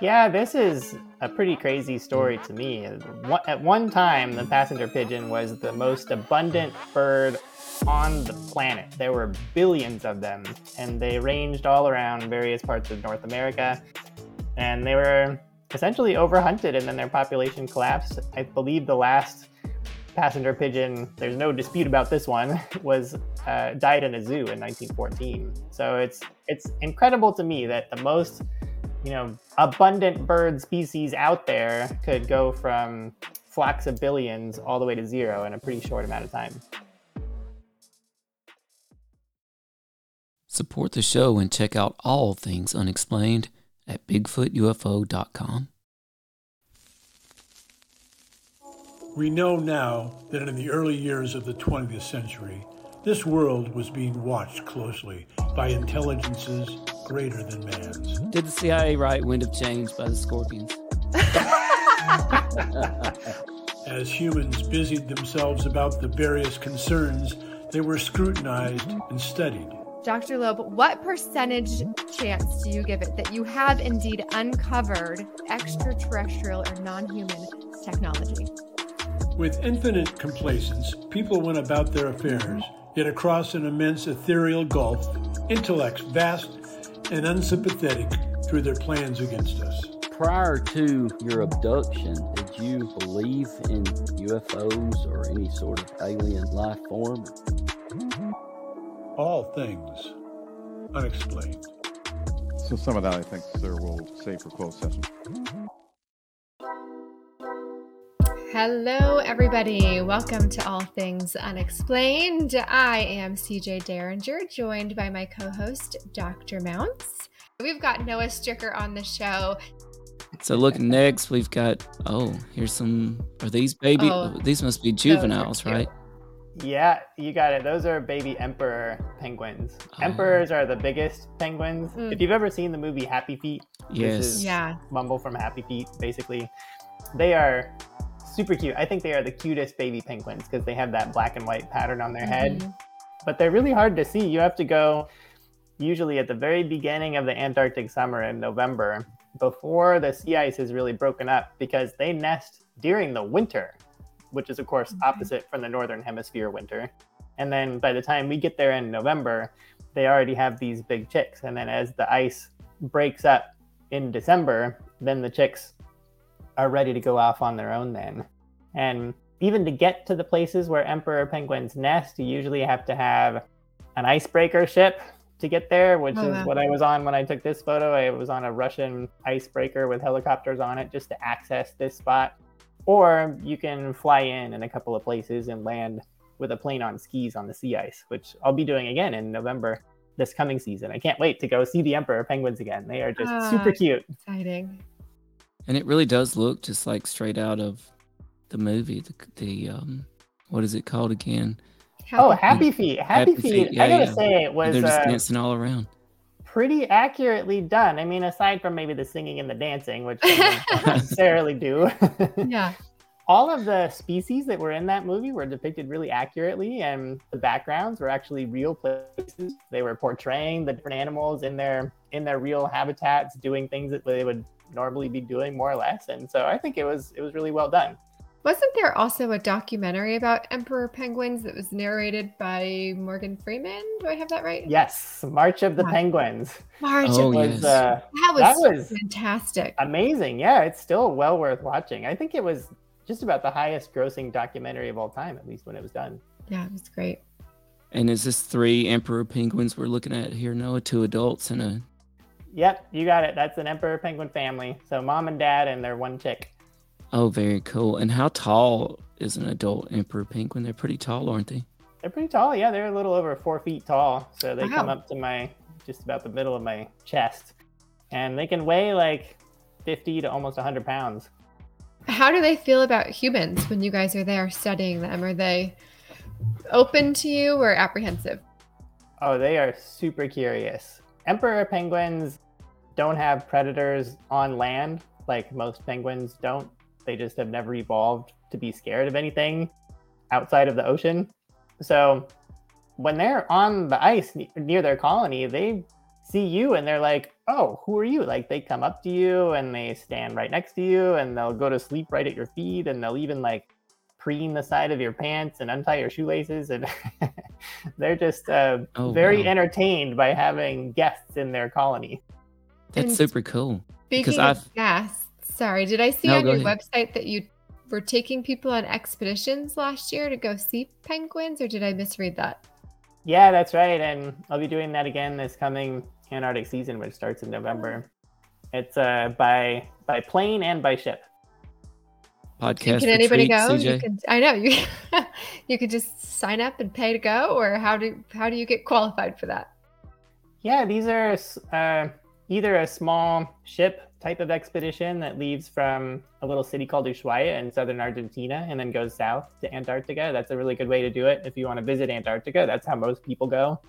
Yeah, this is a pretty crazy story to me. At one time, the passenger pigeon was the most abundant bird on the planet. There were billions of them, and they ranged all around various parts of North America. And they were essentially overhunted, and then their population collapsed. I believe the last passenger pigeon, there's no dispute about this one, was uh, died in a zoo in 1914. So it's it's incredible to me that the most you know, abundant bird species out there could go from flocks of billions all the way to zero in a pretty short amount of time. Support the show and check out all things unexplained at BigfootUFO.com. We know now that in the early years of the 20th century, this world was being watched closely by intelligences greater than man's. Did the CIA write Wind of Change by the Scorpions? As humans busied themselves about the various concerns, they were scrutinized and studied. Dr. Loeb, what percentage chance do you give it that you have indeed uncovered extraterrestrial or non human technology? With infinite complacence, people went about their affairs Yet across an immense ethereal gulf, intellects vast and unsympathetic through their plans against us. Prior to your abduction, did you believe in UFOs or any sort of alien life form? All things unexplained. So some of that I think, sir, we'll save for closed session. Hello, everybody. Welcome to All Things Unexplained. I am CJ Dearinger, joined by my co host, Dr. Mounce. We've got Noah Strycker on the show. So, look, next we've got, oh, here's some, are these baby, oh, these must be juveniles, right? Yeah, you got it. Those are baby emperor penguins. Oh. Emperors are the biggest penguins. Mm. If you've ever seen the movie Happy Feet, yes, yeah, Mumble from Happy Feet, basically, they are super cute. I think they are the cutest baby penguins because they have that black and white pattern on their mm-hmm. head. But they're really hard to see. You have to go usually at the very beginning of the Antarctic summer in November before the sea ice is really broken up because they nest during the winter, which is, of course, okay. opposite from the northern hemisphere winter. And then by the time we get there in November, they already have these big chicks. And then as the ice breaks up in December, then the chicks are ready to go off on their own then. And even to get to the places where emperor penguins nest, you usually have to have an icebreaker ship to get there, which oh, is wow. what I was on when I took this photo. I was on a Russian icebreaker with helicopters on it just to access this spot. Or you can fly in in a couple of places and land with a plane on skis on the sea ice, which I'll be doing again in November this coming season. I can't wait to go see the emperor penguins again. They are just uh, super cute. Exciting. And it really does look just like straight out of the movie. The, the um, what is it called again? Oh, Happy Feet. Happy, Happy Feet. Yeah, I gotta yeah. say, it was they're just uh, dancing all around. Pretty accurately done. I mean, aside from maybe the singing and the dancing, which don't necessarily do. yeah. All of the species that were in that movie were depicted really accurately, and the backgrounds were actually real places. They were portraying the different animals in their in their real habitats, doing things that they would normally be doing more or less. And so I think it was it was really well done. Wasn't there also a documentary about emperor penguins that was narrated by Morgan Freeman? Do I have that right? Yes, March of the yeah. Penguins. March oh, was, yes. uh, that was, that was fantastic. Amazing. Yeah, it's still well worth watching. I think it was just about the highest grossing documentary of all time, at least when it was done. Yeah, it was great. And is this three emperor penguins we're looking at here, Noah? Two adults and a Yep, you got it. That's an emperor penguin family. So mom and dad and their one chick. Oh, very cool. And how tall is an adult emperor penguin? They're pretty tall, aren't they? They're pretty tall. Yeah, they're a little over four feet tall. So they wow. come up to my just about the middle of my chest, and they can weigh like fifty to almost hundred pounds. How do they feel about humans when you guys are there studying them? Are they open to you or apprehensive? Oh, they are super curious emperor penguins don't have predators on land like most penguins don't. They just have never evolved to be scared of anything outside of the ocean. So when they're on the ice near their colony, they see you and they're like, "Oh, who are you?" Like they come up to you and they stand right next to you and they'll go to sleep right at your feet and they'll even like preen the side of your pants and untie your shoelaces and they're just uh, oh, very wow. entertained by having guests in their colony. That's and super cool. Because of guests, sorry, did I see no, on your ahead. website that you were taking people on expeditions last year to go see penguins, or did I misread that? Yeah, that's right. And I'll be doing that again this coming Antarctic season, which starts in November. It's uh, by by plane and by ship. Podcast. Can anybody go? CJ? You I know you. you could just sign up and pay to go, or how do how do you get qualified for that? Yeah, these are uh, either a small ship type of expedition that leaves from a little city called Ushuaia in southern Argentina and then goes south to Antarctica. That's a really good way to do it if you want to visit Antarctica. That's how most people go.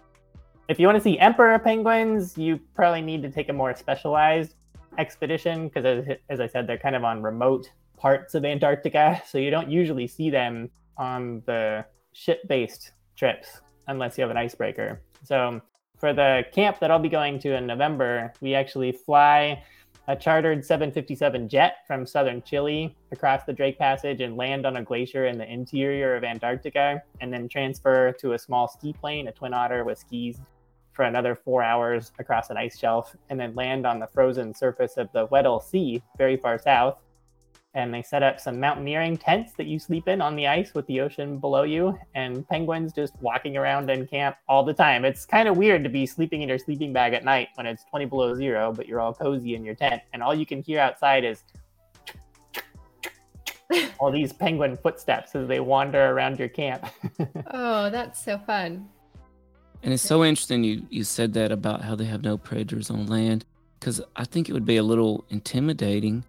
If you want to see emperor penguins, you probably need to take a more specialized expedition because, as, as I said, they're kind of on remote parts of Antarctica. So you don't usually see them on the ship based trips unless you have an icebreaker. So for the camp that I'll be going to in November, we actually fly a chartered 757 jet from southern Chile across the Drake Passage and land on a glacier in the interior of Antarctica, and then transfer to a small ski plane, a Twin Otter with skis, for another four hours across an ice shelf, and then land on the frozen surface of the Weddell Sea, very far south, and they set up some mountaineering tents that you sleep in on the ice with the ocean below you and penguins just walking around in camp all the time. It's kind of weird to be sleeping in your sleeping bag at night when it's 20 below zero but you're all cozy in your tent and all you can hear outside is all these penguin footsteps as they wander around your camp. Oh that's so fun. And it's so interesting you you said that about how they have no predators on land because i think it would be a little intimidating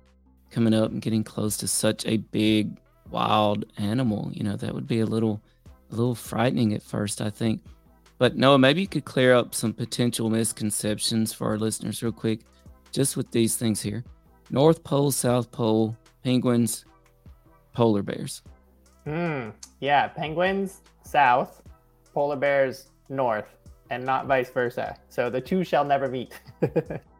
coming up and getting close to such a big wild animal. You know, that would be a little a little frightening at first, I think. But Noah, maybe you could clear up some potential misconceptions for our listeners real quick, just with these things here. North Pole, South Pole, penguins, polar bears. Hmm. Yeah, penguins south, polar bears north, and not vice versa. So the two shall never meet.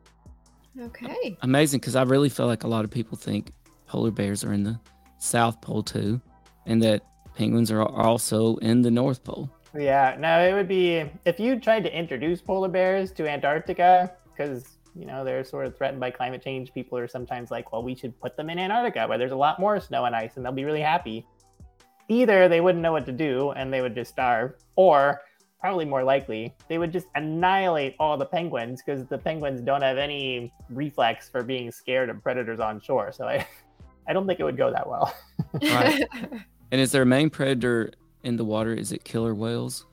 Okay. Amazing, because I really feel like a lot of people think polar bears are in the South Pole too, and that penguins are also in the North Pole. Yeah, no, it would be if you tried to introduce polar bears to Antarctica, because you know they're sort of threatened by climate change. People are sometimes like, well, we should put them in Antarctica where there's a lot more snow and ice, and they'll be really happy. Either they wouldn't know what to do and they would just starve, or probably more likely, they would just annihilate all the penguins because the penguins don't have any reflex for being scared of predators on shore. So I, I don't think it would go that well. right. And is their main predator in the water? Is it killer whales?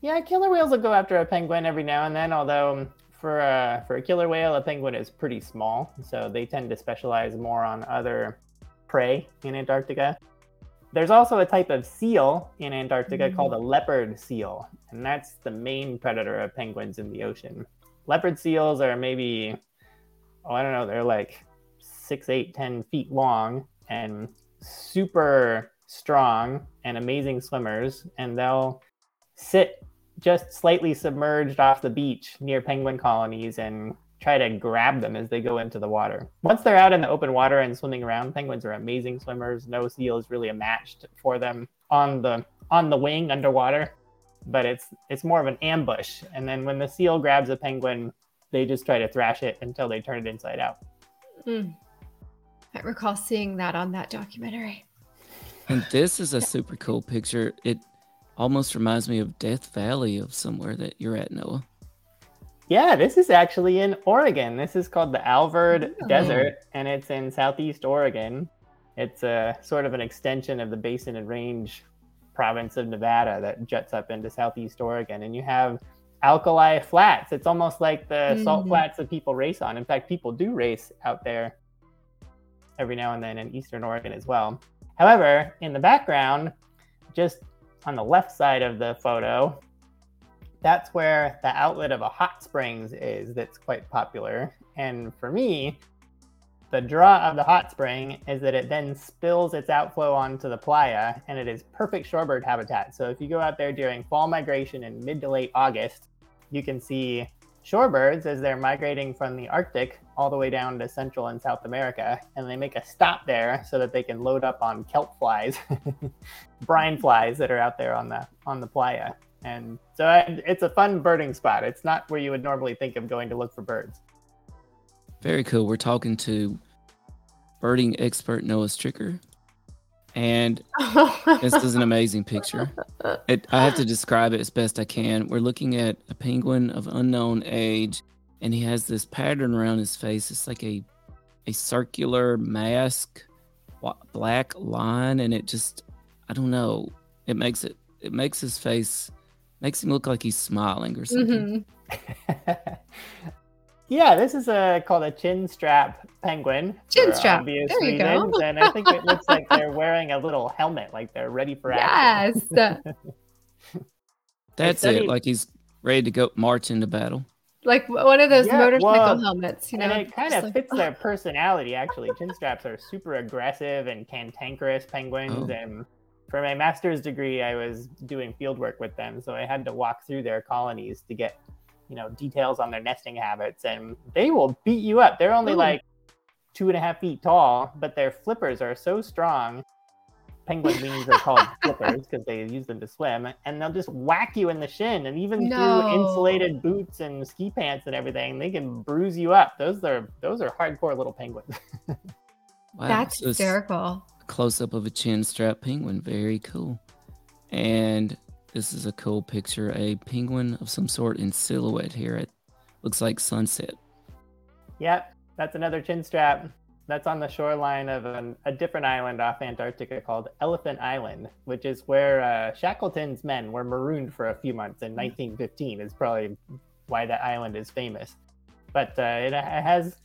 Yeah, killer whales will go after a penguin every now and then. Although for a for a killer whale, a penguin is pretty small, so they tend to specialize more on other prey in Antarctica. There's also a type of seal in Antarctica mm-hmm. called a leopard seal, and that's the main predator of penguins in the ocean. Leopard seals are maybe, oh, I don't know, they're like six, eight, ten feet long and super strong and amazing swimmers, and they'll sit just slightly submerged off the beach near penguin colonies and try to grab them as they go into the water. Once they're out in the open water and swimming around, penguins are amazing swimmers. No seal is really a match for them on the on the wing underwater, but it's it's more of an ambush. And then when the seal grabs a penguin, they just try to thrash it until they turn it inside out. Mm. I recall seeing that on that documentary. And this is a super cool picture. It almost reminds me of Death Valley of somewhere that you're at, Noah. Yeah, this is actually in Oregon. This is called the Alvord oh. Desert, and it's in southeast Oregon. It's a sort of an extension of the Basin and Range province of Nevada that juts up into southeast Oregon. And you have alkali flats. It's almost like the mm-hmm. salt flats that people race on. In fact, people do race out there every now and then in eastern Oregon as well. However, in the background, just on the left side of the photo, that's where the outlet of a hot springs is that's quite popular. And for me, The draw of the hot spring is that it then spills its outflow onto the playa, and it is perfect shorebird habitat. So if you go out there during fall migration in mid to late August, you can see shorebirds as they're migrating from the Arctic all the way down to Central and South America, and they make a stop there so that they can load up on kelp flies, brine flies that are out there on the on the playa. And so it's a fun birding spot. It's not where you would normally think of going to look for birds. Very cool. We're talking to birding expert Noah Strycker. And this is an amazing picture. It, I have to describe it as best I can. We're looking at a penguin of unknown age, and he has this pattern around his face. It's like a a circular mask, black line, and it just I don't know. It makes it it makes his face makes him look like he's smiling or something. Mm-hmm. Yeah, this is a called a chin strap penguin. Chin strap. There you reasons, go. and I think it looks like they're wearing a little helmet, like they're ready for action. Yes. That's studied... it. Like he's ready to go march into battle. Like one of those yeah, motorcycle well, helmets, you know. And it kind of like... fits their personality. Actually, chin straps are super aggressive and cantankerous penguins, oh. and for my master's degree, I was doing field work with them, so I had to walk through their colonies to get you know details on their nesting habits, and they will beat you up. They're only Ooh. like two and a half feet tall, but their flippers are so strong. Penguin wings are called flippers because they use them to swim, and they'll just whack you in the shin. And even no. through insulated boots and ski pants and everything, they can bruise you up. Those are those are hardcore little penguins. wow, That's so hysterical. Close up of a chin strap penguin, very cool. And this is a cool picture. A penguin of some sort in silhouette here. It looks like sunset. Yep, that's another chin strap. That's on the shoreline of an, a different island off Antarctica called Elephant Island, which is where uh, Shackleton's men were marooned for a few months in 1915. Is probably why that island is famous. But uh, it, it, has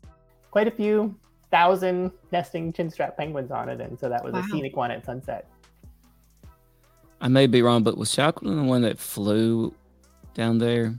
quite a few thousand nesting chinstrap penguins on it, and so that was wow. a scenic one at sunset. I may be wrong, but was Shackleton the one that flew down there?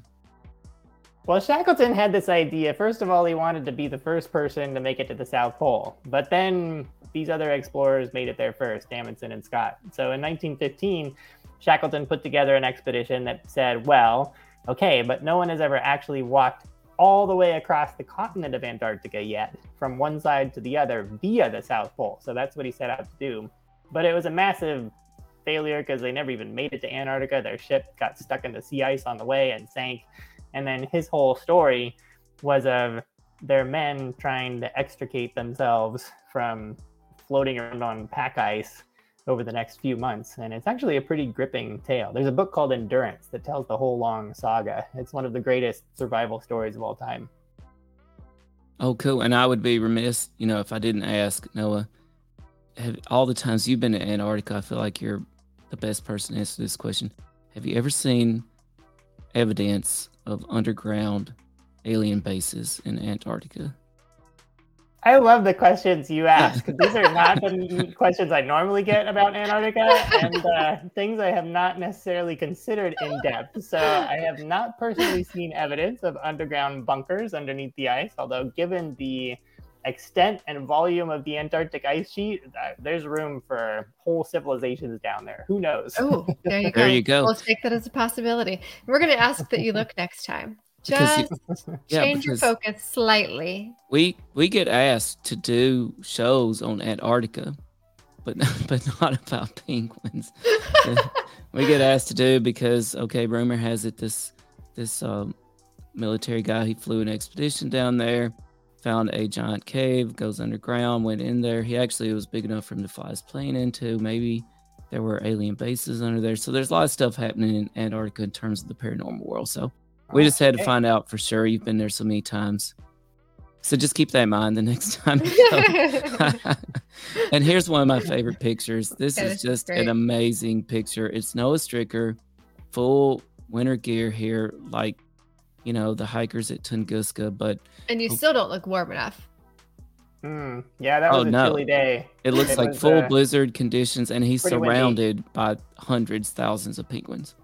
Well, Shackleton had this idea. First of all, he wanted to be the first person to make it to the South Pole. But then these other explorers made it there first, Amundsen and Scott. So in 1915, Shackleton put together an expedition that said, well, okay, but no one has ever actually walked all the way across the continent of Antarctica yet, from one side to the other via the South Pole. So that's what he set out to do. But it was a massive failure because they never even made it to Antarctica. Their ship got stuck in the sea ice on the way and sank. And then his whole story was of their men trying to extricate themselves from floating around on pack ice over the next few months. And it's actually a pretty gripping tale. There's a book called Endurance that tells the whole long saga. It's one of the greatest survival stories of all time. Oh, cool. And I would be remiss, you know, if I didn't ask Noah, have, all the times you've been to Antarctica, I feel like you're the best person to answer this question. Have you ever seen evidence of underground alien bases in Antarctica? I love the questions you ask. These are not the questions I normally get about Antarctica and uh, things I have not necessarily considered in depth. So I have not personally seen evidence of underground bunkers underneath the ice, although given the extent and volume of the Antarctic ice sheet, uh, there's room for whole civilizations down there. Who knows? Oh, there you go. there you go. We'll take that as a possibility. We're going to ask that you look next time. Just you, yeah, change your focus slightly. We we get asked to do shows on Antarctica, but but not about penguins. we get asked to do because okay, rumor has it this this um, military guy he flew an expedition down there found a giant cave, goes underground, went in there. He actually was big enough for him to fly his plane into. Maybe there were alien bases under there. So there's a lot of stuff happening in Antarctica in terms of the paranormal world. So we just had to find out for sure. You've been there so many times. So just keep that in mind the next time. and here's one of my favorite pictures. This that is just great. an amazing picture. It's Noah Strycker, full winter gear here, like you know, the hikers at Tunguska, but and you oh still don't look warm enough. Mm, yeah, that was oh, a no. chilly day. It looks it like full uh, blizzard conditions, and he's surrounded windy. by hundreds, thousands of penguins.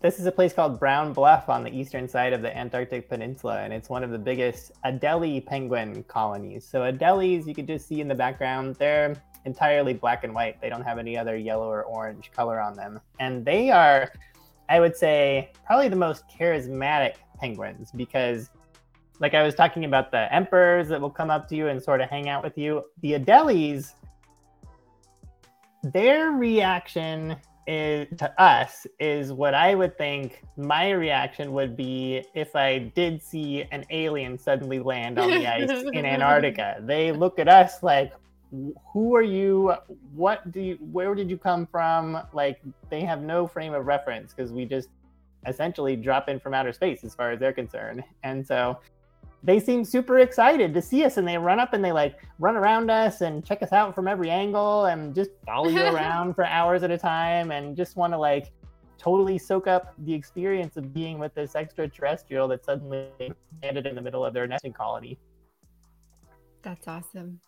This is a place called Brown Bluff on the eastern side of the Antarctic Peninsula, and it's one of the biggest Adelie penguin colonies. So Adelies, you can just see in the background, they're entirely black and white. They don't have any other yellow or orange color on them, and they are, I would say, probably the most charismatic penguins because. Like I was talking about the emperors that will come up to you and sort of hang out with you. The Adelies, their reaction is to us is what I would think my reaction would be if I did see an alien suddenly land on the ice in Antarctica. They look at us like, who are you? What do you? Where did you come from? Like they have no frame of reference because we just essentially drop in from outer space as far as they're concerned. And so they seem super excited to see us and they run up and they like run around us and check us out from every angle and just follow you around for hours at a time and just want to like totally soak up the experience of being with this extraterrestrial that suddenly landed in the middle of their nesting colony. That's awesome.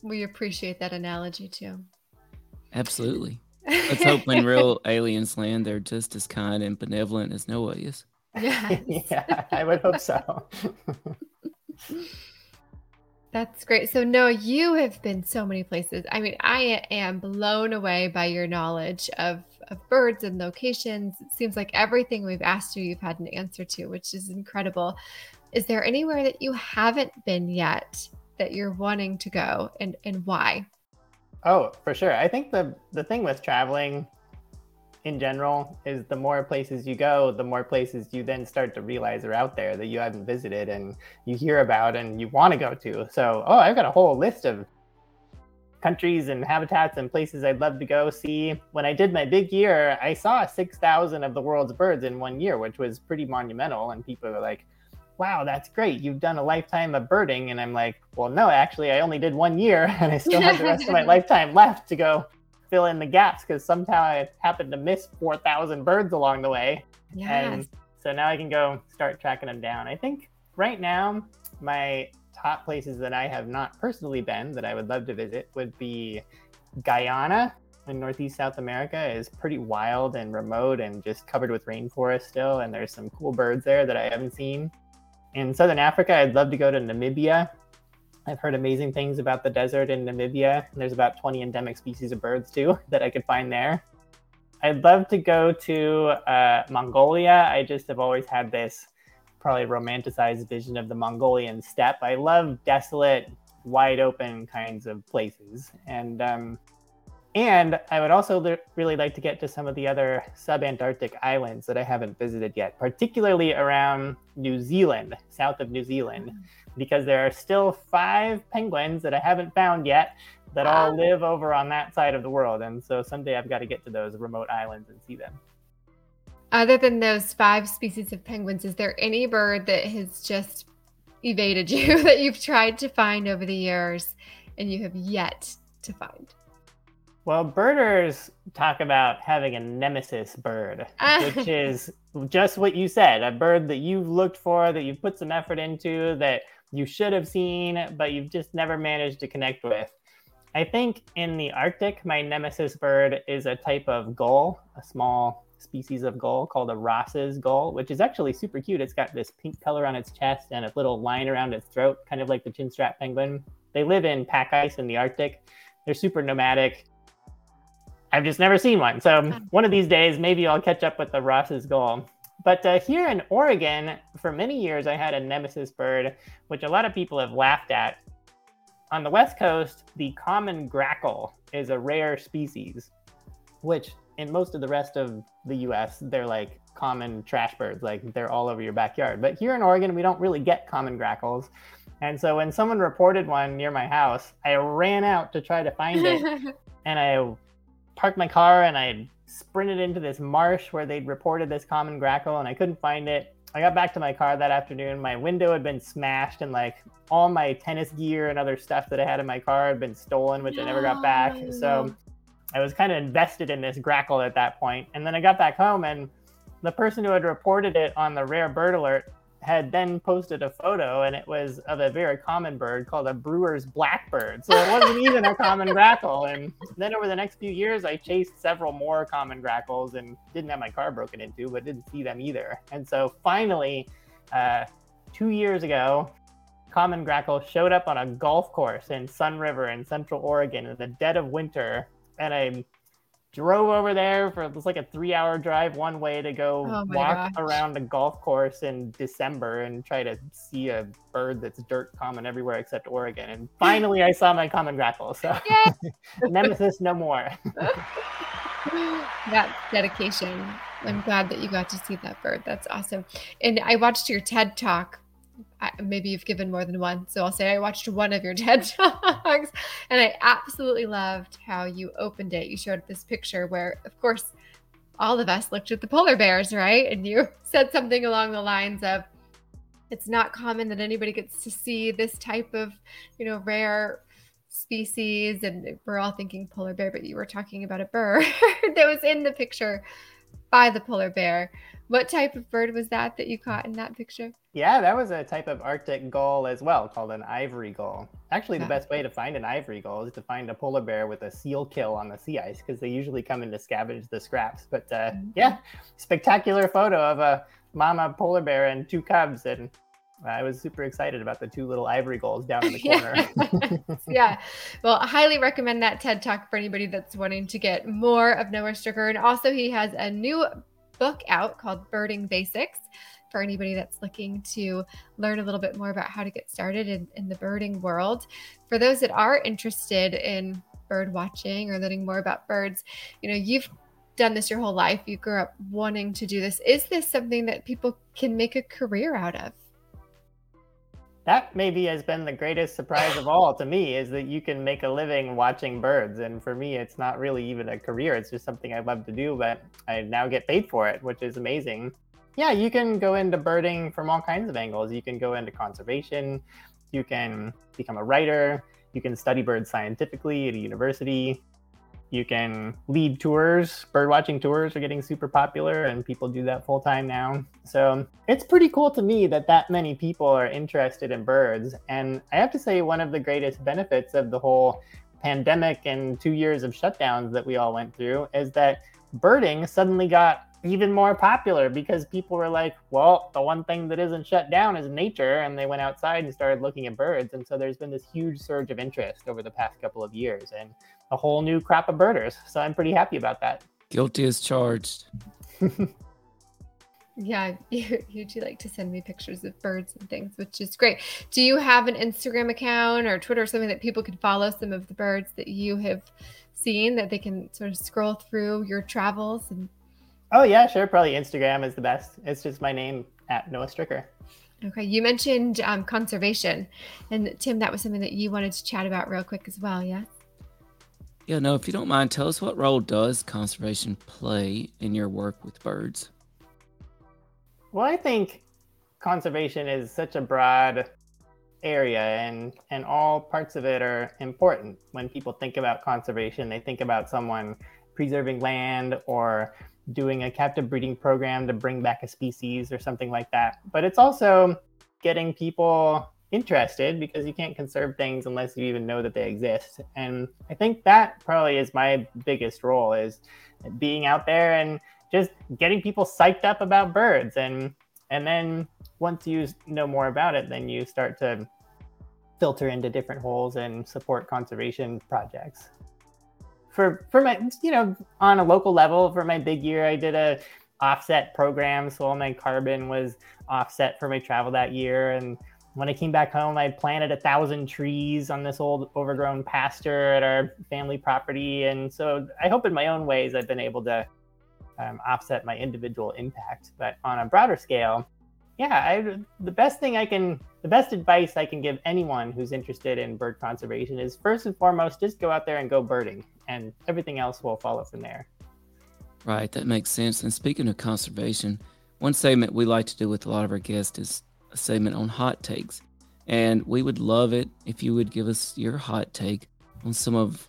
We appreciate that analogy too. Absolutely. Let's hope when real aliens land, they're just as kind and benevolent as Noah is. Yes. yeah, I would hope so. That's great. So, Noah, you have been so many places. I mean, I am blown away by your knowledge of, of birds and locations. It seems like everything we've asked you, you've had an answer to, which is incredible. Is there anywhere that you haven't been yet that you're wanting to go and, and why? Oh, for sure. I think the, the thing with traveling in general is the more places you go, the more places you then start to realize are out there that you haven't visited and you hear about and you want to go to. So, oh, I've got a whole list of countries and habitats and places I'd love to go see. When I did my big year, I saw 6,000 of the world's birds in one year, which was pretty monumental. And people are like, wow, that's great. You've done a lifetime of birding. And I'm like, well, no, actually, I only did one year and I still have the rest of my lifetime left to go fill in the gaps because somehow I happened to miss 4,000 birds along the way. Yes. And so now I can go start tracking them down. I think right now, my top places that I have not personally been that I would love to visit would be Guyana in Northeast South America is pretty wild and remote and just covered with rainforest still. And there's some cool birds there that I haven't seen. In Southern Africa, I'd love to go to Namibia I've heard amazing things about the desert in Namibia. There's about 20 endemic species of birds too that I could find there. I'd love to go to uh, Mongolia. I just have always had this probably romanticized vision of the Mongolian steppe. I love desolate, wide open kinds of places, and um, and I would also li- really like to get to some of the other subantarctic islands that I haven't visited yet, particularly around New Zealand, south of New Zealand. Mm-hmm because there are still five penguins that I haven't found yet that all live over on that side of the world. And so someday I've got to get to those remote islands and see them. Other than those five species of penguins, is there any bird that has just evaded you that you've tried to find over the years and you have yet to find? Well, birders talk about having a nemesis bird, ah. which is just what you said a bird that you've looked for, that you've put some effort into, that you should have seen, but you've just never managed to connect with. I think in the Arctic, my nemesis bird is a type of gull, a small species of gull called a Ross's gull, which is actually super cute. It's got this pink color on its chest and a little line around its throat, kind of like the chinstrap penguin. They live in pack ice in the Arctic. They're super nomadic. I've just never seen one. So one of these days, maybe I'll catch up with the Ross's gull. But uh, here in Oregon, for many years, I had a nemesis bird, which a lot of people have laughed at. On the West Coast, the common grackle is a rare species, which in most of the rest of the US, they're like common trash birds, like they're all over your backyard. But here in Oregon, we don't really get common grackles. And so when someone reported one near my house, I ran out to try to find it. and I parked my car and I sprinted into this marsh where they'd reported this common grackle and I couldn't find it. I got back to my car that afternoon. My window had been smashed and like all my tennis gear and other stuff that I had in my car had been stolen, which no. I never got back. So I was kind of invested in this grackle at that point. And then I got back home and the person who had reported it on the rare bird alert had then posted a photo and it was of a very common bird called a brewer's blackbird. So it wasn't even a common grackle. And then over the next few years, I chased several more common grackles and didn't have my car broken into, but didn't see them either. And so finally, uh, two years ago, common grackle showed up on a golf course in Sunriver in Central Oregon in the dead of winter. And I drove over there for it was like a three hour drive one way to go Oh walk gosh. around a golf course in December and try to see a bird that's dirt common everywhere except Oregon. And finally I saw my common grackle. So nemesis no more. that dedication. I'm glad that you got to see that bird. That's awesome. And I watched your TED talk. I, maybe you've given more than one, so I'll say I watched one of your TED talks, and I absolutely loved how you opened it. You showed this picture where, of course, all of us looked at the polar bears, right? And you said something along the lines of, "It's not common that anybody gets to see this type of, you know, rare species and we're all thinking polar bear but you were talking about a bird that was in the picture by the polar bear what type of bird was that that you caught in that picture Yeah, that was a type of Arctic gull as well, called an ivory gull. Actually, the Yeah. best way to find an ivory gull is to find a polar bear with a seal kill on the sea ice because they usually come in to scavenge the scraps. But uh, Mhm. yeah, spectacular photo of a mama polar bear and two cubs, and I was super excited about the two little ivory gulls down in the corner. yeah well i highly recommend that ted talk for anybody that's wanting to get more of noah strycker and also he has a new book out called birding basics for anybody that's looking to learn a little bit more about how to get started in, in the birding world. For those that are interested in bird watching or learning more about birds you know you've done this your whole life. You grew up wanting to do this. Is this something that people can make a career out of that maybe has been the greatest surprise of all to me is that you can make a living watching birds. And for me it's not really even a career. It's just something i love to do but i now get paid for it which is amazing. Yeah you can go into birding from all kinds of angles. You can go into conservation. You can become a writer. You can study birds scientifically at a university you can lead tours. Bird watching tours are getting super popular and people do that full time now. So it's pretty cool to me that that many people are interested in birds. And i have to say one of the greatest benefits of the whole pandemic and two years of shutdowns that we all went through is that birding suddenly got even more popular because people were like well the one thing that isn't shut down is nature. And they went outside and started looking at birds. And so there's been this huge surge of interest over the past couple of years. And a whole new crop of birders so i'm pretty happy about that Guilty as charged. Yeah, you, you do like to send me pictures of birds and things, which is great. Do you have an Instagram account or Twitter or something that people can follow some of the birds that you have seen that they can sort of scroll through your travels? And oh yeah sure probably instagram is the best it's just my name at noah strycker okay, you mentioned um, conservation, and Tim, that was something that you wanted to chat about real quick as well. Yeah. Yeah, no, if you don't mind, tell us what role does conservation play in your work with birds? Well, I think conservation is such a broad area and and all parts of it are important. When people think about conservation, they think about someone preserving land or doing a captive breeding program to bring back a species or something like that. But it's also getting people interested because you can't conserve things unless you even know that they exist. And I think that probably is my biggest role is being out there and just getting people psyched up about birds. And and then once you know more about it then you start to filter into different holes and support conservation projects. For for my you know on a local level for my big year i did a offset program. So all my carbon was offset for my travel that year. And when i came back home i planted a thousand trees on this old overgrown pasture at our family property and so i hope in my own ways i've been able to um, offset my individual impact. But on a broader scale, yeah, I, the best thing I can, the best advice I can give anyone who's interested in bird conservation is first and foremost, just go out there and go birding, and everything else will follow from there. Right, that makes sense. And speaking of conservation, one segment we like to do with a lot of our guests is a segment on hot takes. And we would love it if you would give us your hot take on some of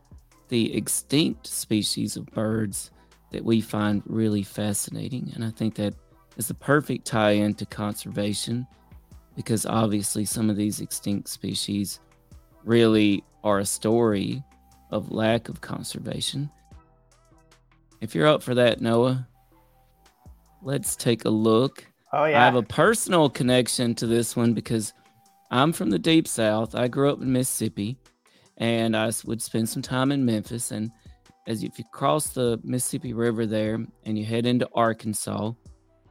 the extinct species of birds that we find really fascinating. And I think that is the perfect tie in to conservation because obviously some of these extinct species really are a story of lack of conservation. If you're up for that, Noah, let's take a look. Oh yeah. I have a personal connection to this one because I'm from the deep south. I grew up in Mississippi and I would spend some time in Memphis and as if you cross the Mississippi River there and you head into Arkansas,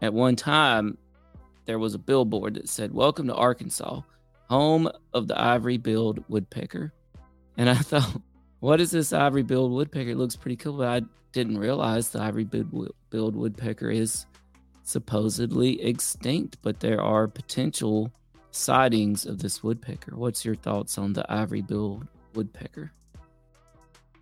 at one time there was a billboard that said, Welcome to Arkansas, home of the ivory billed woodpecker. And I thought, what is this ivory billed woodpecker? It looks pretty cool, but I didn't realize the ivory billed woodpecker is supposedly extinct, but there are potential sightings of this woodpecker. What's your thoughts on the ivory billed woodpecker?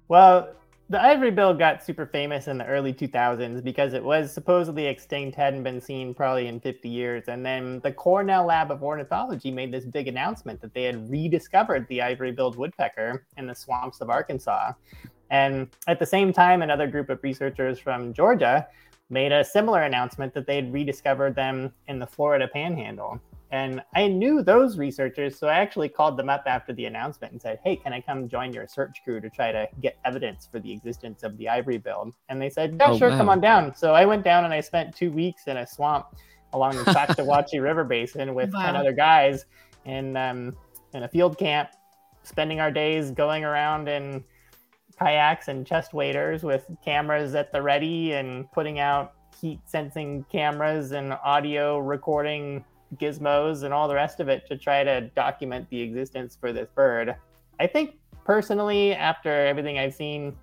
Well, the ivory bill got super famous in the early 2000s because it was supposedly extinct, hadn't been seen probably in 50 years. And then the Cornell Lab of Ornithology made this big announcement that they had rediscovered the ivory billed woodpecker in the swamps of Arkansas. And at the same time, another group of researchers from Georgia made a similar announcement that they had rediscovered them in the Florida panhandle. And I knew those researchers, so I actually called them up after the announcement and said, Hey, can I come join your search crew to try to get evidence for the existence of the ivory bill? And they said, Yeah, oh, sure, wow. come on down. So I went down and I spent two weeks in a swamp along the Choctawhatchee River Basin with wow. 10 other guys in, um, in a field camp, spending our days going around in kayaks and chest waders with cameras at the ready and putting out heat sensing cameras and audio recording gizmos and all the rest of it to try to document the existence for this bird. I think personally, after everything I've seen,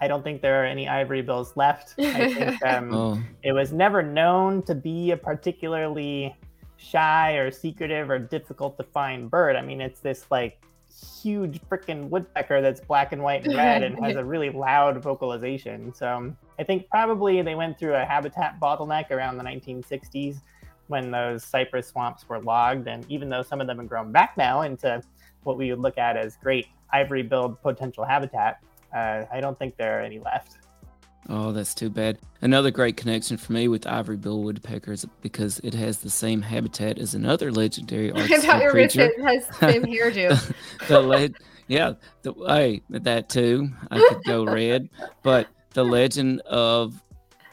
I don't think there are any ivory bills left. I think um, oh. it was never known to be a particularly shy or secretive or difficult to find bird. I mean, it's this like huge freaking woodpecker that's black and white and red and has a really loud vocalization. So I think probably they went through a habitat bottleneck around the 1960s when those cypress swamps were logged. And even though some of them have grown back now into what we would look at as great ivory billed potential habitat, uh, I don't think there are any left. Oh, that's too bad. Another great connection for me with ivory bill woodpeckers because it has the same habitat as another legendary Arctic creature. It has the same hairdo. the le- yeah, the, hey, that too. I could go red, but the legend of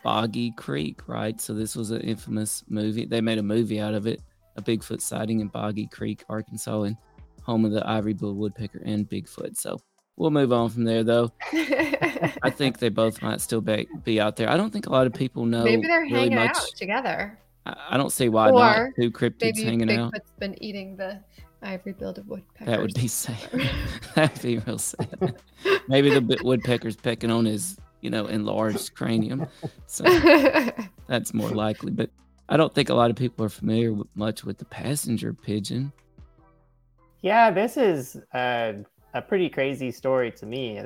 Boggy Creek, right? So this was an infamous movie. They made a movie out of it, a Bigfoot sighting in Boggy Creek, Arkansas, and home of the ivory bill woodpecker and Bigfoot. So we'll move on from there, though. I think they both might still be, be out there. I don't think a lot of people know. Maybe they're really hanging much. out together. I, I don't see why or not. Two cryptids maybe hanging Bigfoot's out. Bigfoot's been eating the ivory billed woodpeckers. That would be sad. That'd be real sad. Maybe the woodpecker's pecking on his you know, enlarged cranium. So that's more likely. But I don't think a lot of people are familiar with, much with the passenger pigeon. Yeah, this is a, a pretty crazy story to me.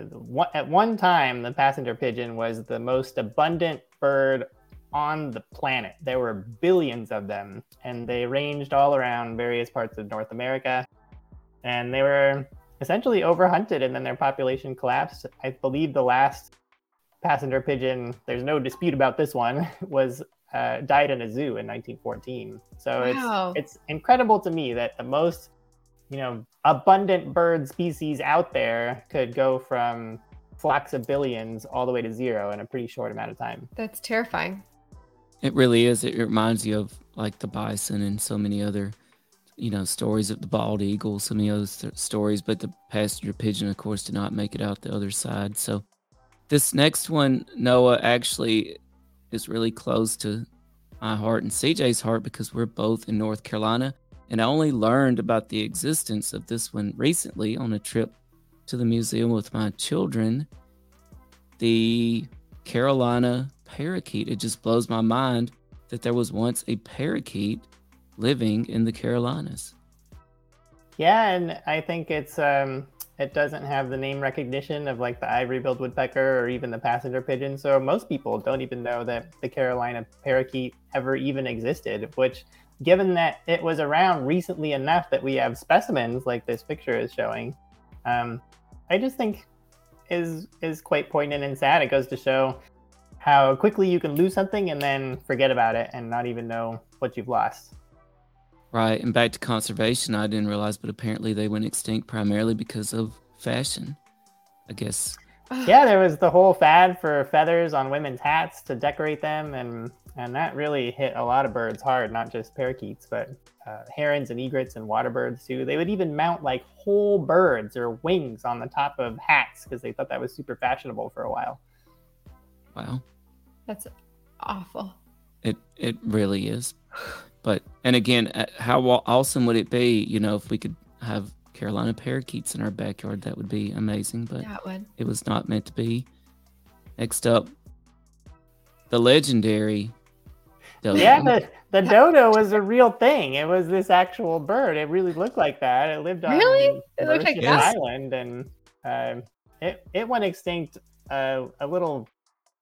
At one time, the passenger pigeon was the most abundant bird on the planet. There were billions of them, and they ranged all around various parts of North America. And they were essentially overhunted, and then their population collapsed. I believe the last passenger pigeon, there's no dispute about this one, was uh, died in a zoo in 1914. So wow. it's it's incredible to me that the most you know abundant bird species out there could go from flocks of billions all the way to zero in a pretty short amount of time. That's terrifying. It really is. It reminds you of like the bison and so many other, you know, stories of the bald eagle, so many other st- stories. But the passenger pigeon, of course, did not make it out the other side. So this next one, Noah, actually is really close to my heart and CJ's heart because we're both in North Carolina. And I only learned about the existence of this one recently on a trip to the museum with my children. The Carolina parakeet. It just blows my mind that there was once a parakeet living in the Carolinas. Yeah, and I think it's um, it doesn't have the name recognition of like the ivory-billed woodpecker or even the passenger pigeon. So most people don't even know that the Carolina parakeet ever even existed, which given that it was around recently enough that we have specimens like this picture is showing, um, I just think is is quite poignant and sad. It goes to show how quickly you can lose something and then forget about it and not even know what you've lost. Right. And back to conservation, I didn't realize, but apparently they went extinct primarily because of fashion. I guess. Yeah, there was the whole fad for feathers on women's hats to decorate them, and and that really hit a lot of birds hard, not just parakeets, but uh, herons and egrets and water birds too. They would even mount like whole birds or wings on the top of hats because they thought that was super fashionable for a while. Wow. That's awful. It it really is. But and again, uh, how awesome would it be, you know, if we could have Carolina parakeets in our backyard? That would be amazing. But That one. it was not meant to be. Next up, the legendary. Dodo. Yeah, the, the dodo was a real thing. It was this actual bird. It really looked like that. It lived on Really? It looked like Mauritius? Island, and um it it went extinct uh, a little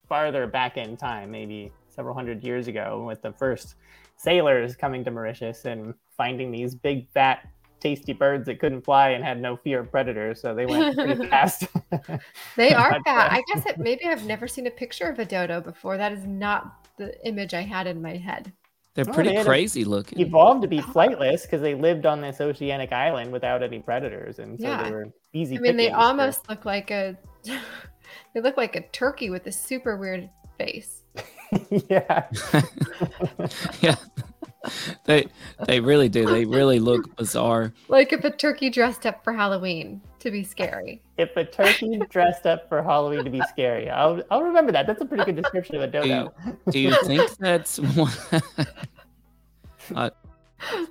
farther back in time, maybe several hundred years ago, with the first sailors coming to Mauritius and finding these big, fat, tasty birds that couldn't fly and had no fear of predators. So they went pretty fast. They are But, fat. uh, I guess it, maybe I've never seen a picture of a dodo before. That is not the image I had in my head. They're Oh, pretty they had a- crazy looking. evolved to be flightless because they lived on this oceanic island without any predators, and so Yeah. they were easy. I mean, they pickings for- almost look like a. they look like a turkey with a super weird face. yeah. yeah. They they really do. They really look bizarre. Like if a turkey dressed up for Halloween to be scary. If a turkey dressed up for Halloween to be scary, I'll I'll remember that. That's a pretty good description of a dodo. Do you think that's one uh,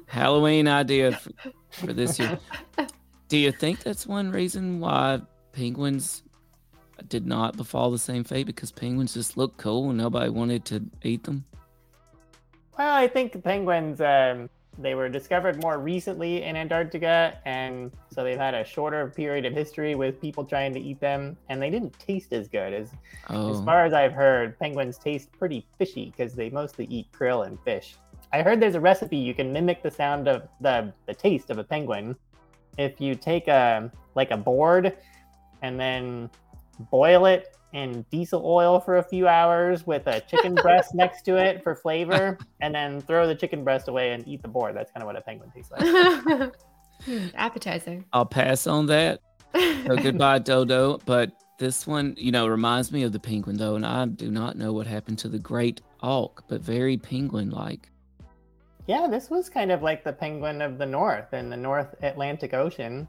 Halloween idea for, for this year? Do you think that's one reason why penguins did not befall the same fate? Because penguins just look cool and nobody wanted to eat them? Well, I think penguins um, they were discovered more recently in Antarctica, and so they've had a shorter period of history with people trying to eat them, and they didn't taste as good as As Oh, far as I've heard, penguins taste pretty fishy because they mostly eat krill and fish. I heard there's a recipe you can mimic the sound of the the taste of a penguin. If you take a like a board and then boil it in diesel oil for a few hours with a chicken breast next to it for flavor and then throw the chicken breast away and eat the board. That's kind of what a penguin tastes like. Hmm, appetizing. I'll pass on that. So goodbye, Dodo. But this one, you know, reminds me of the penguin, though, and I do not know what happened to the great auk, but very penguin-like. Yeah, this was kind of like the penguin of the north in the North Atlantic Ocean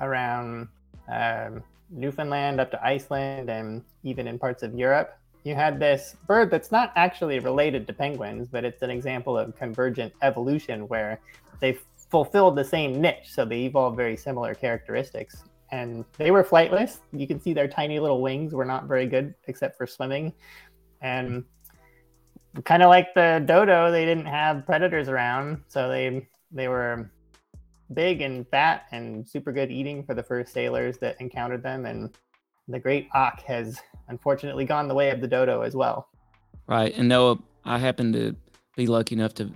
around um, Newfoundland up to Iceland and even in parts of Europe. You had this bird that's not actually related to penguins, but it's an example of convergent evolution where they fulfilled the same niche. So they evolved very similar characteristics. And they were flightless. You can see their tiny little wings were not very good except for swimming. And kind of like the dodo, they didn't have predators around, so they they were big and fat and super good eating for the first sailors that encountered them. And the great auk has unfortunately gone the way of the dodo as well. Right. And Noah, I happened to be lucky enough to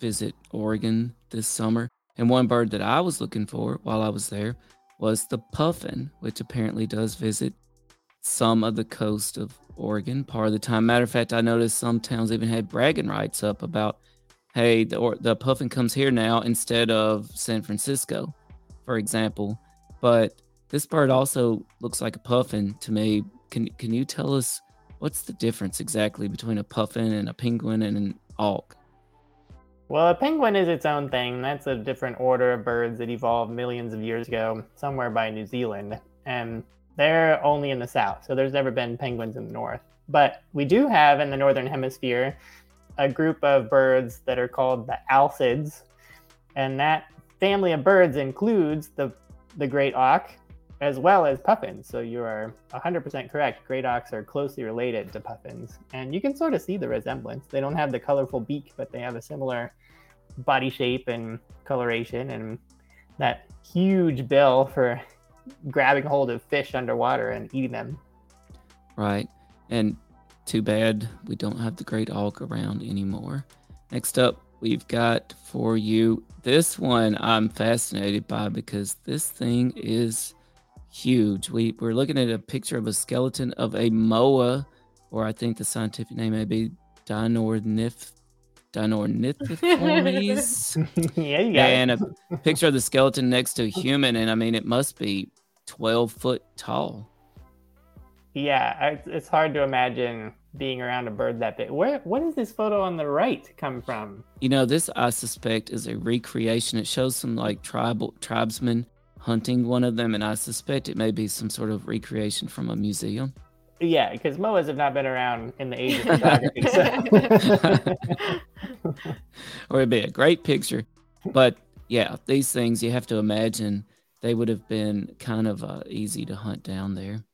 visit Oregon this summer. And one bird that I was looking for while I was there was the puffin, which apparently does visit some of the coast of Oregon part of the time. Matter of fact, I noticed some towns even had bragging rights up about, hey, the, or, the puffin comes here now instead of San Francisco, for example. But this bird also looks like a puffin to me. Can can you tell us what's the difference exactly between a puffin and a penguin and an auk? Well, a penguin is its own thing. That's a different order of birds that evolved millions of years ago, somewhere by New Zealand. And they're only in the south, so there's never been penguins in the north. But we do have in the northern hemisphere a group of birds that are called the alcids. And that family of birds includes the, the great auk as well as puffins. So you are 100% correct. Great auks are closely related to puffins. And you can sort of see the resemblance. They don't have the colorful beak, but they have a similar body shape and coloration and that huge bill for grabbing hold of fish underwater and eating them. Right. And too bad we don't have the great auk around anymore. Next up, we've got for you this one I'm fascinated by because this thing is huge. We, we're looking at a picture of a skeleton of a moa, or I think the scientific name may be Dinornith, Dinornithiformes. yeah, you got and it. a picture of the skeleton next to a human, and I mean, it must be 12 foot tall. Yeah, it's hard to imagine being around a bird that big. Where? What is this photo on the right come from? You know, this I suspect is a recreation. It shows some like tribal tribesmen hunting one of them, and I suspect it may be some sort of recreation from a museum. Yeah, because moas have not been around in the age of photography. So. or it'd be a great picture. But yeah, these things you have to imagine they would have been kind of uh, easy to hunt down there.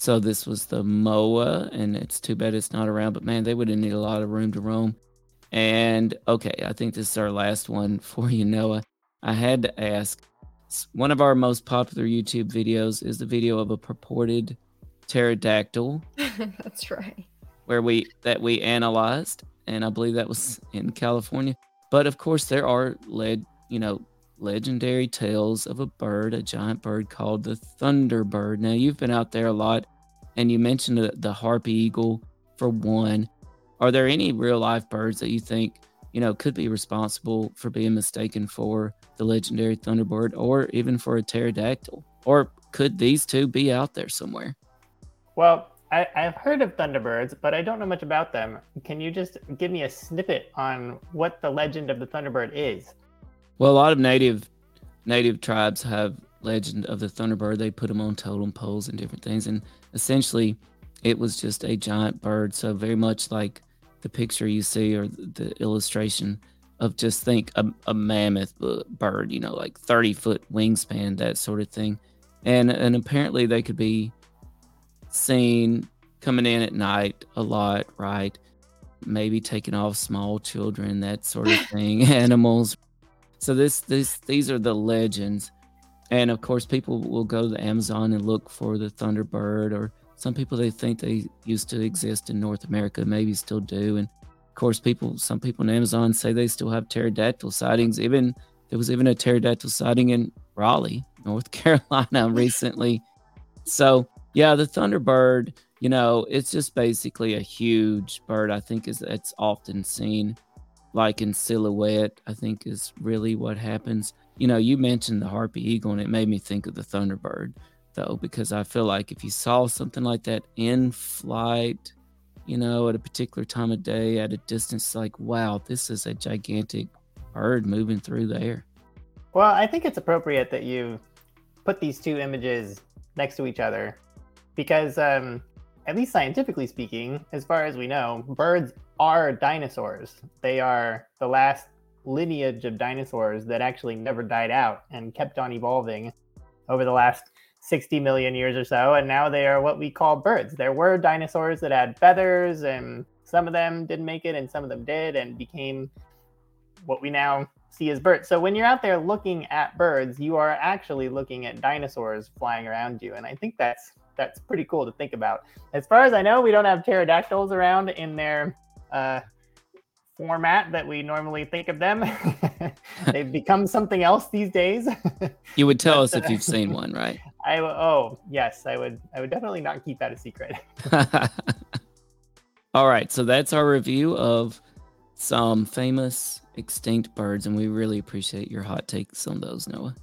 So this was the MOA, and it's too bad it's not around. But man, they would have needed a lot of room to roam. And okay, I think this is our last one for you, Noah. I had to ask. One of our most popular YouTube videos is the video of a purported pterodactyl That's right. where we that we analyzed, and I believe that was in California. But of course, there are led you know legendary tales of a bird, a giant bird called the thunderbird. Now you've been out there a lot, and you mentioned the, harpy eagle for one. Are there any real life birds that you think you know could be responsible for being mistaken for the legendary thunderbird, or even for a pterodactyl? Or could these two be out there somewhere? Well, I, I've heard of thunderbirds, but I don't know much about them. Can you just give me a snippet on what the legend of the thunderbird is? Well, a lot of native native tribes have legend of the thunderbird. They put them on totem poles and different things, and essentially, it was just a giant bird. So very much like the picture you see or the illustration of just think a, a mammoth uh, bird, you know, like thirty foot wingspan, that sort of thing, and and apparently they could be seen coming in at night a lot, right? Maybe taking off small children, that sort of thing, animals. So this this these are the legends. And of course people will go to Amazon and look for the Thunderbird or some people they think they used to exist in North America, maybe still do. And of course people some people in Amazon say they still have pterodactyl sightings. Even there was even a pterodactyl sighting in Raleigh, North Carolina recently. So yeah, the Thunderbird, you know, it's just basically a huge bird. I think is it's often seen like in silhouette. I think is really what happens. You know, you mentioned the harpy eagle, and it made me think of the Thunderbird, though, because I feel like if you saw something like that in flight, you know, at a particular time of day, at a distance, like, wow, this is a gigantic bird moving through the air. Well, I think it's appropriate that you put these two images next to each other because, um, at least scientifically speaking, as far as we know, birds are dinosaurs. They are the last lineage of dinosaurs that actually never died out and kept on evolving over the last 60 million years or so. And now they are what we call birds. There were dinosaurs that had feathers, and some of them didn't make it, and some of them did, and became what we now see as birds. So when you're out there looking at birds, you are actually looking at dinosaurs flying around you, and I think that's that's pretty cool to think about. As far as I know, we don't have pterodactyls around in their uh, format that we normally think of them. They've become something else these days. You would tell us if uh, you've seen one, right? I oh yes, I would. I would definitely not keep that a secret. All right, so that's our review of some famous extinct birds, and we really appreciate your hot takes on those, Noah.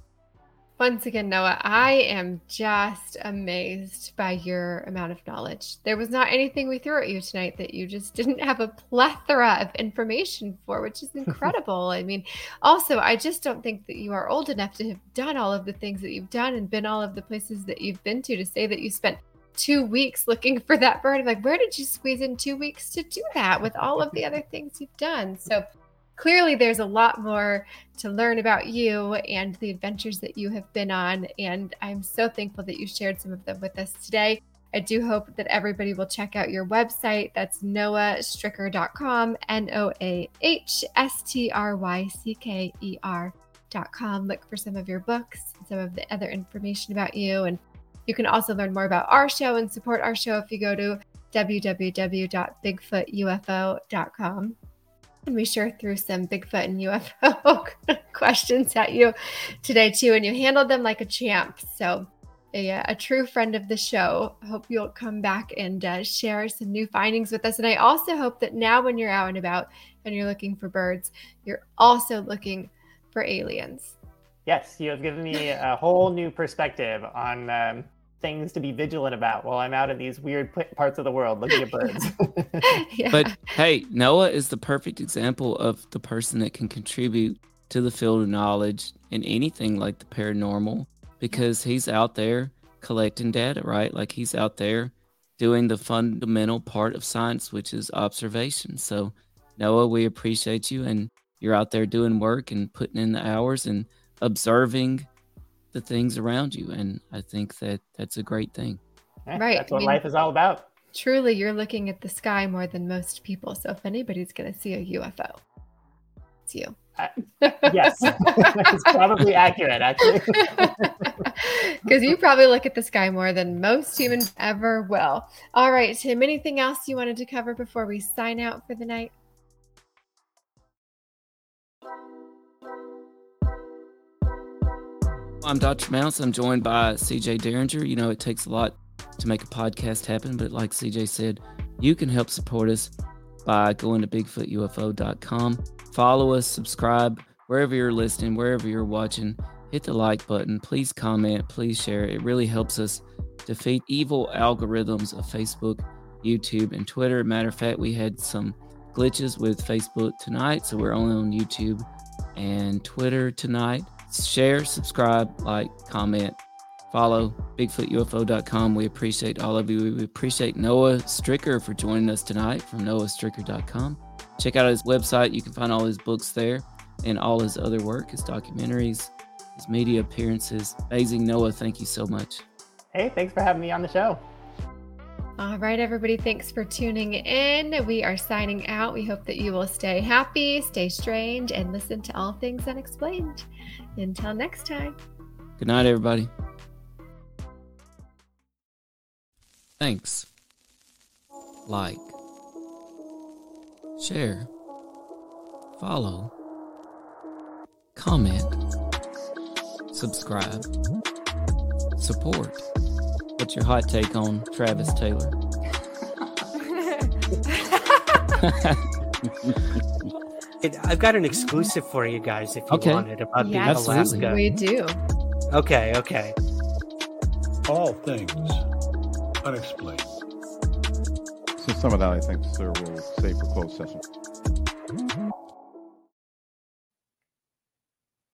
Once again, Noah, I am just amazed by your amount of knowledge. There was not anything we threw at you tonight that you just didn't have a plethora of information for, which is incredible. I mean, also, I just don't think that you are old enough to have done all of the things that you've done and been all of the places that you've been to to say that you spent two weeks looking for that bird. I'm like, where did you squeeze in two weeks to do that with all of the other things you've done? So clearly, there's a lot more to learn about you and the adventures that you have been on. And I'm so thankful that you shared some of them with us today. I do hope that everybody will check out your website. That's noahstrycker.com, N O A H S T R Y C K E R.com. Look for some of your books, some of the other information about you. And you can also learn more about our show and support our show if you go to www.bigfootufo.com. And we sure threw some Bigfoot and UFO questions at you today, too, and you handled them like a champ. So a, a true friend of the show. Hope you'll come back and uh, share some new findings with us. And I also hope that now, when you're out and about and you're looking for birds, you're also looking for aliens. Yes, you have given me a whole new perspective on um, things to be vigilant about while I'm out in these weird parts of the world looking at birds. yeah. But hey, Noah is the perfect example of the person that can contribute to the field of knowledge in anything like the paranormal because he's out there collecting data, right? Like he's out there doing the fundamental part of science, which is observation. So, Noah, we appreciate you and you're out there doing work and putting in the hours and observing the things around you. And I think that that's a great thing. Yeah, right. That's what I mean, life is all about. Truly, you're looking at the sky more than most people. So if anybody's going to see a UFO, it's you. Uh, yes, it's probably accurate, actually. Because you probably look at the sky more than most humans ever will. All right, Tim, anything else you wanted to cover before we sign out for the night? I'm Dr. Mounce. I'm joined by CJ Dearinger. You know, it takes a lot to make a podcast happen, but like CJ said, you can help support us by going to bigfootufo.com. Follow us, subscribe wherever you're listening, wherever you're watching. Hit the like button. Please comment. Please share. It really helps us defeat evil algorithms of Facebook, YouTube, and Twitter. Matter of fact, we had some glitches with Facebook tonight, so we're only on YouTube and Twitter tonight share, subscribe, like, comment, follow bigfootufo.com. We appreciate all of you. We appreciate Noah Strycker for joining us tonight from noahstrycker.com. Check out his website. You can find all his books there and all his other work, his documentaries, his media appearances. Amazing. Noah, thank you so much. Hey, thanks for having me on the show. All right, everybody, thanks for tuning in. We are signing out. We hope that you will stay happy, stay strange, and listen to all things unexplained. Until next time. Good night, everybody. Thanks. Like, share, follow, comment, subscribe, support. What's your hot take on Travis Taylor? I've got an exclusive for you guys if you okay. want it about yes, the Alaska. We do. Okay, okay. All things unexplained. So some of that I think, sir, will save for closed session.